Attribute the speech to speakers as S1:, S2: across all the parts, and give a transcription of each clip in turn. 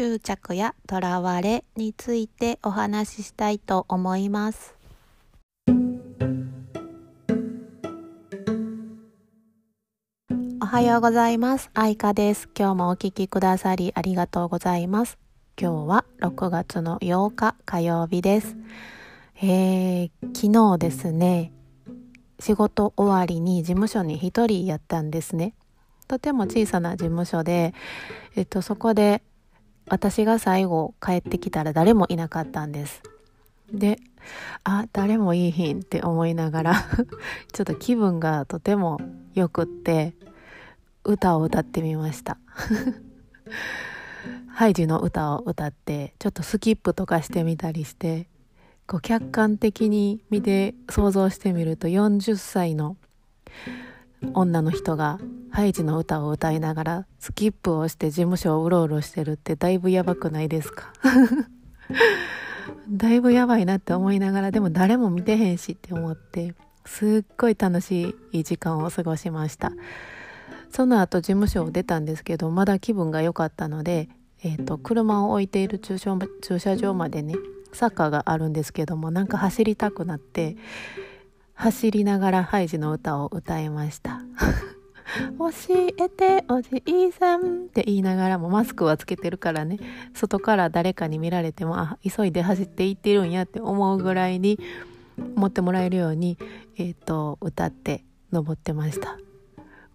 S1: 執着やとらわれについてお話ししたいと思います。おはようございます。愛花です。今日もお聞きくださりありがとうございます。今日は6月の8日火曜日です。えー、昨日ですね仕事終わりに事務所に一人やったんですね。とても小さな事務所で、えっと、そこで私が最後帰ってきたら誰もいなかったんです。で、あ、誰もいいひんって思いながら ちょっと気分がとてもよくって、歌を歌ってみました。ハイジの歌を歌って、ちょっとスキップとかしてみたりして、こう客観的に見て想像してみると40歳の女の人がハイジの歌を歌いながらスキップをして事務所をうろうろしてるってだいぶやばくないですか？だいぶやばいなって思いながらでも誰も見てへんしって思ってすっごい楽しい時間を過ごしました。その後事務所を出たんですけどまだ気分が良かったので、えーと、車を置いている駐車駐車場までねサッカーがあるんですけどもなんか走りたくなって走りながらハイジの歌を歌いました。教えておじいさんって言いながらもマスクはつけてるからね。外から誰かに見られてもあ急いで走っていってるんやって思うぐらいに思ってもらえるように、えーと、歌って登ってました。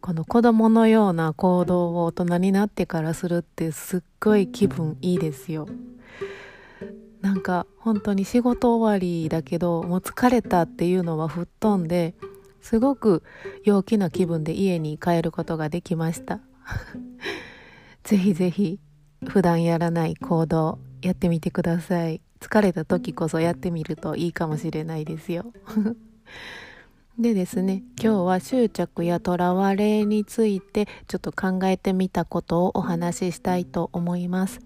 S1: この子供のような行動を大人になってからするってすっごい気分いいですよ。なんか本当に仕事終わりだけどもう疲れたっていうのは吹っ飛んですごく陽気な気分で家に帰ることができました。ぜひぜひ普段やらない行動やってみてください。疲れた時こそやってみるといいかもしれないですよ。でですね今日は執着やとらわれについてちょっと考えてみたことをお話ししたいと思います、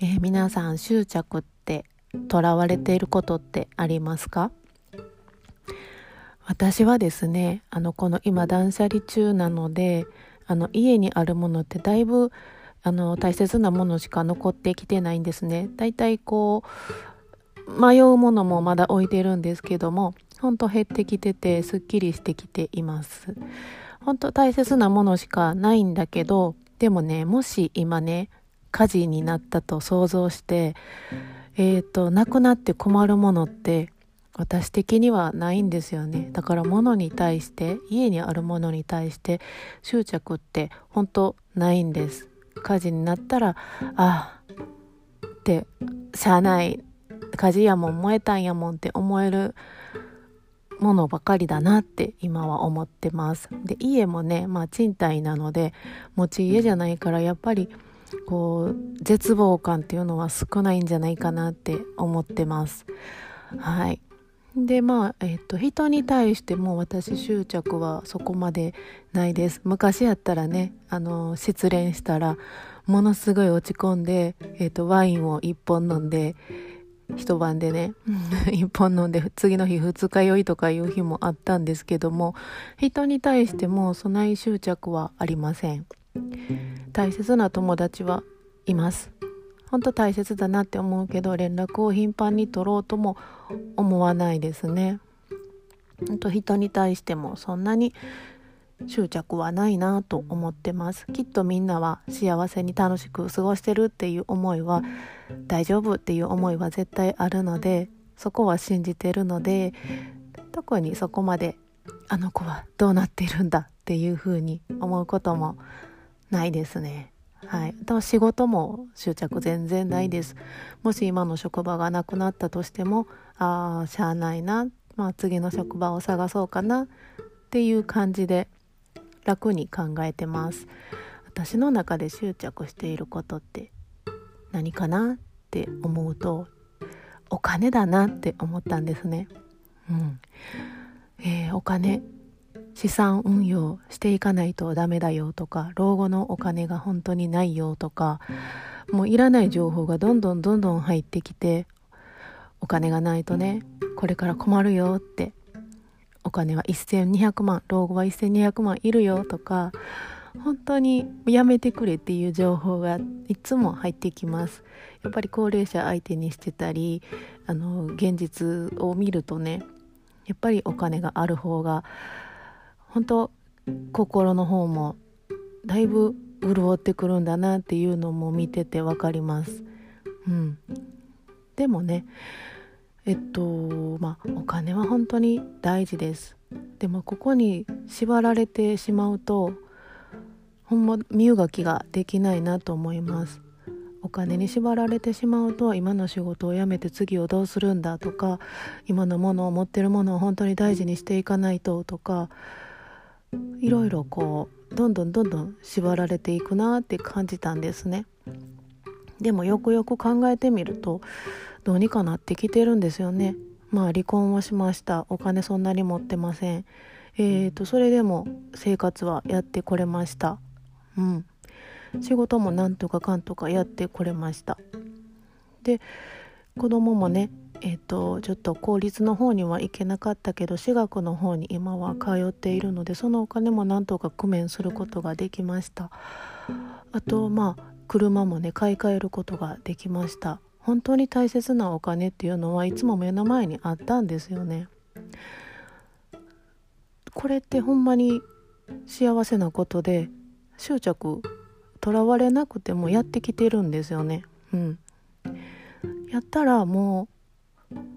S1: えー、皆さん執着っとらわれていることってありますか？私はですねあのこの今断捨離中なのであの家にあるものってだいぶあの大切なものしか残ってきてないんですね。だいたいこう迷うものもまだ置いてるんですけどもほんと減ってきててすっきりしてきています。本当大切なものしかないんだけどでもねもし今ね火事になったと想像してえっ、ー、と、なくなって困るものって私的にはないんですよね。だから物に対して、家にあるものに対して執着って本当ないんです。火事になったら、ああ、って、しゃあない、火事やもん燃えたんやもんって思えるものばかりだなって今は思ってます。で、家もね、まあ賃貸なので、持ち家じゃないからやっぱりこう絶望感っていうのは少ないんじゃないかなって思ってます。はい。でまあ、えっと人に対しても私執着はそこまでないです昔やったらねあの失恋したらものすごい落ち込んで、えっとワインを1本飲んで一晩でね 1本飲んで次の日二日酔いとかいう日もあったんですけども人に対してもそない執着はありません。大切な友達はいます。本当大切だなって思うけど連絡を頻繁に取ろうとも思わないですね。本当人に対してもそんなに執着はないなと思ってます。きっとみんなは幸せに楽しく過ごしてるっていう思いは大丈夫っていう思いは絶対あるのでそこは信じてるので特にそこまであの子はどうなっているんだっていうふうに思うこともないですね。はい。だ仕事も執着全然ないです。もし今の職場がなくなったとしても、ああ、しゃあないな。まあ次の職場を探そうかなっていう感じで楽に考えてます。私の中で執着していることって何かな？って思うとお金だなって思ったんですね。うん。えー、お金資産運用していかないとダメだよとか老後のお金が本当にないよとかもういらない情報がどんどんどんどん入ってきてお金がないとねこれから困るよってお金は1200万老後は1200万いるよとか本当にやめてくれっていう情報がいつも入ってきます。やっぱり高齢者相手にしてたりあの現実を見るとねやっぱりお金がある方が本当心の方もだいぶ潤ってくるんだなっていうのも見てて分かります。うん、でもねえっとまあお金は本当に大事です。でもここに縛られてしまうとほんま身動きができないなと思いますお金に縛られてしまうと今の仕事を辞めて次をどうするんだとか今のものを持ってるものを本当に大事にしていかないととかいろいろこうどんどんどんどん縛られていくなって感じたんですね。でもよくよく考えてみるとどうにかなってきてるんですよね。まあ離婚はしました。お金そんなに持ってません。えーとそれでも生活はやってこれました。うん。仕事もなんとかかんとかやってこれました。で子供もねえーと、ちょっと公立の方には行けなかったけど私学の方に今は通っているのでそのお金もなんとか工面することができました。あとまあ車もね買い替えることができました。本当に大切なお金っていうのはいつも目の前にあったんですよね。これってほんまに幸せなことで執着とらわれなくてもやってきてるんですよね。うん、やったらもう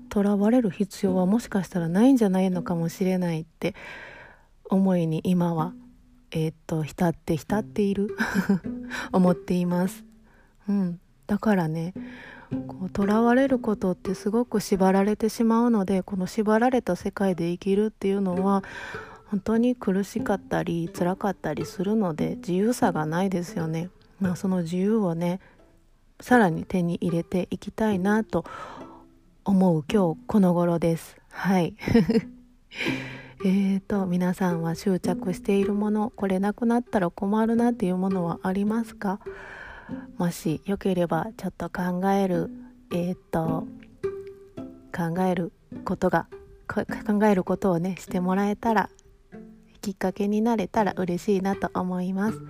S1: とらわれる必要はもしかしたらないんじゃないのかもしれないって思いに今はえー、っと浸って浸っている 思っています。うん、だからねこう囚われることってすごく縛られてしまうのでこの縛られた世界で生きるっていうのは本当に苦しかったり辛かったりするので自由さがないですよね。まあ、その自由をねさらに手に入れていきたいなと思う今日この頃です。はい。えーと皆さんは執着しているものこれなくなったら困るなっていうものはありますか？もしよければちょっと考えるえっ、と考えることが考えることをねしてもらえたらきっかけになれたら嬉しいなと思います。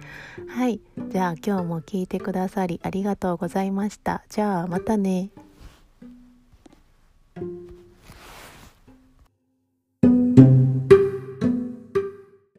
S1: はい。じゃあ今日も聞いてくださりありがとうございました。じゃあまたね。